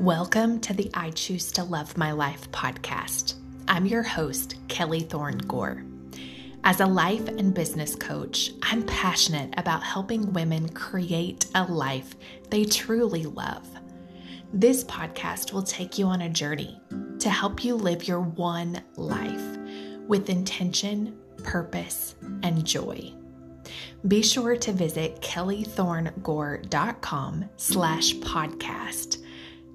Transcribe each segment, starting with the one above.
Welcome to the I Choose to Love My Life podcast. I'm your host, Kelly Thorne Gore. As a life and business coach, I'm passionate about helping women create a life they truly love. This podcast will take you on a journey to help you live your one life with intention, purpose, and joy. Be sure to visit kellythornegore.com slash podcast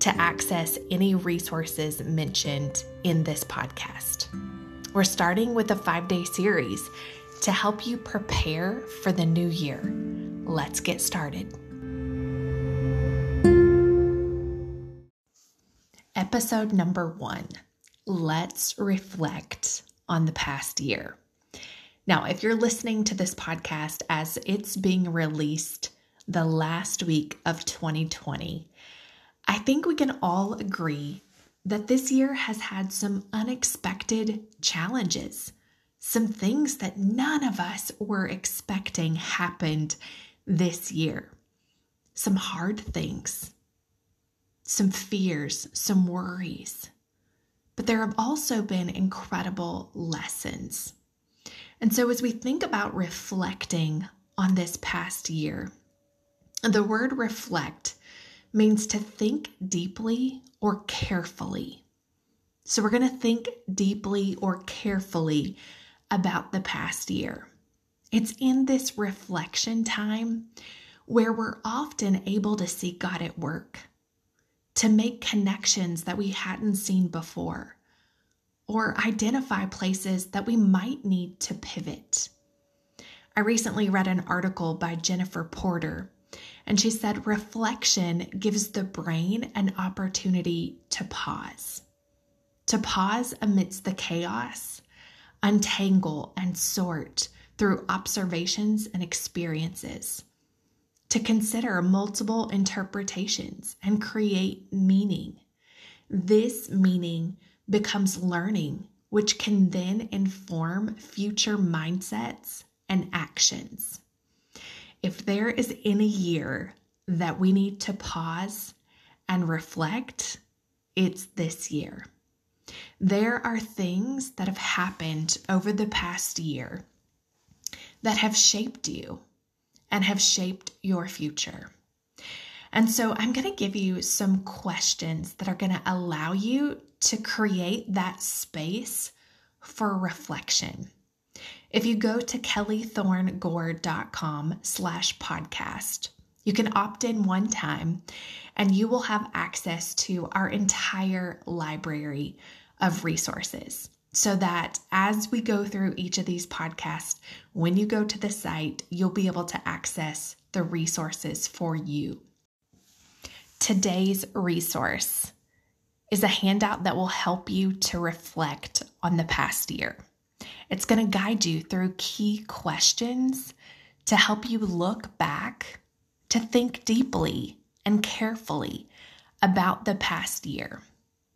to access any resources mentioned in this podcast. We're starting with a five day series to help you prepare for the new year. Let's get started. Episode number one Let's reflect on the past year. Now, if you're listening to this podcast as it's being released the last week of 2020, I think we can all agree that this year has had some unexpected challenges, some things that none of us were expecting happened this year, some hard things, some fears, some worries. But there have also been incredible lessons. And so, as we think about reflecting on this past year, the word reflect means to think deeply or carefully. So, we're going to think deeply or carefully about the past year. It's in this reflection time where we're often able to see God at work, to make connections that we hadn't seen before or identify places that we might need to pivot. I recently read an article by Jennifer Porter, and she said reflection gives the brain an opportunity to pause, to pause amidst the chaos, untangle and sort through observations and experiences, to consider multiple interpretations and create meaning. This meaning becomes learning, which can then inform future mindsets and actions. If there is any year that we need to pause and reflect, it's this year. There are things that have happened over the past year that have shaped you and have shaped your future. And so I'm going to give you some questions that are going to allow you to create that space for reflection. If you go to kellythornegore.com slash podcast, you can opt in one time and you will have access to our entire library of resources so that as we go through each of these podcasts, when you go to the site, you'll be able to access the resources for you. Today's resource is a handout that will help you to reflect on the past year. It's going to guide you through key questions to help you look back, to think deeply and carefully about the past year.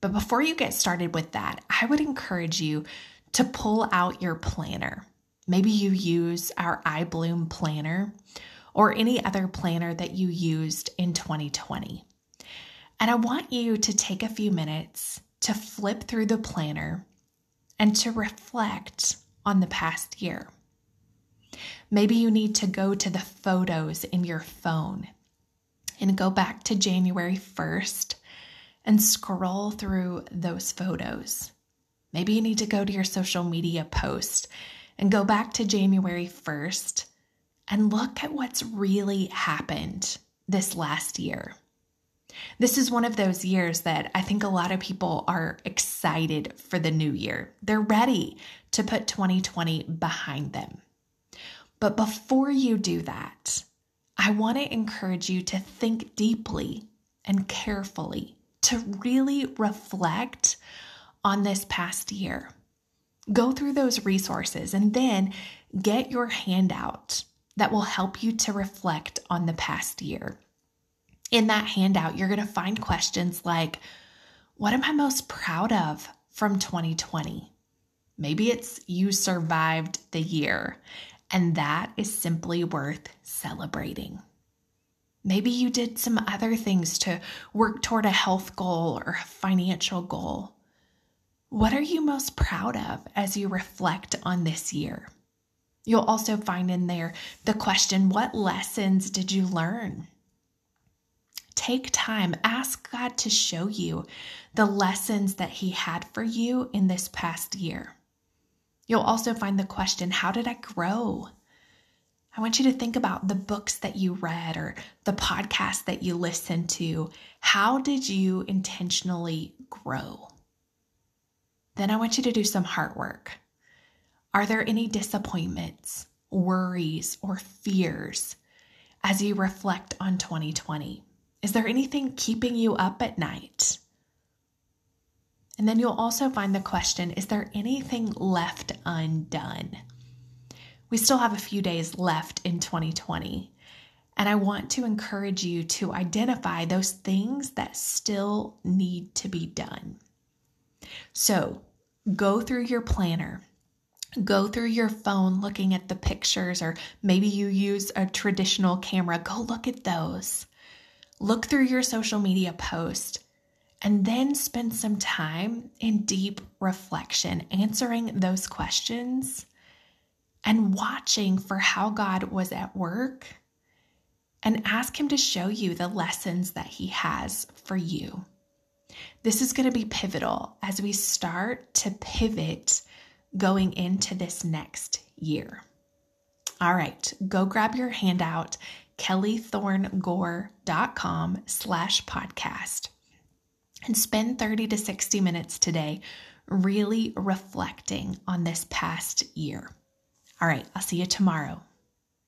But before you get started with that, I would encourage you to pull out your planner. Maybe you use our iBloom planner or any other planner that you used in 2020. And I want you to take a few minutes to flip through the planner and to reflect on the past year. Maybe you need to go to the photos in your phone and go back to January 1st and scroll through those photos. Maybe you need to go to your social media post and go back to January 1st and look at what's really happened this last year. This is one of those years that I think a lot of people are excited for the new year. They're ready to put 2020 behind them. But before you do that, I want to encourage you to think deeply and carefully, to really reflect on this past year. Go through those resources and then get your handout that will help you to reflect on the past year in that handout, you're going to find questions like What am I most proud of from 2020? Maybe it's you survived the year, and that is simply worth celebrating. Maybe you did some other things to work toward a health goal or a financial goal. What are you most proud of as you reflect on this year? You'll also find in there the question What lessons did you learn? Take time, ask God to show you the lessons that He had for you in this past year. You'll also find the question How did I grow? I want you to think about the books that you read or the podcast that you listened to. How did you intentionally grow? Then I want you to do some heart work. Are there any disappointments, worries, or fears as you reflect on 2020? Is there anything keeping you up at night? And then you'll also find the question Is there anything left undone? We still have a few days left in 2020. And I want to encourage you to identify those things that still need to be done. So go through your planner, go through your phone looking at the pictures, or maybe you use a traditional camera. Go look at those. Look through your social media post and then spend some time in deep reflection, answering those questions and watching for how God was at work and ask Him to show you the lessons that He has for you. This is going to be pivotal as we start to pivot going into this next year. All right, go grab your handout, kellythornegore.com slash podcast, and spend 30 to 60 minutes today really reflecting on this past year. All right, I'll see you tomorrow.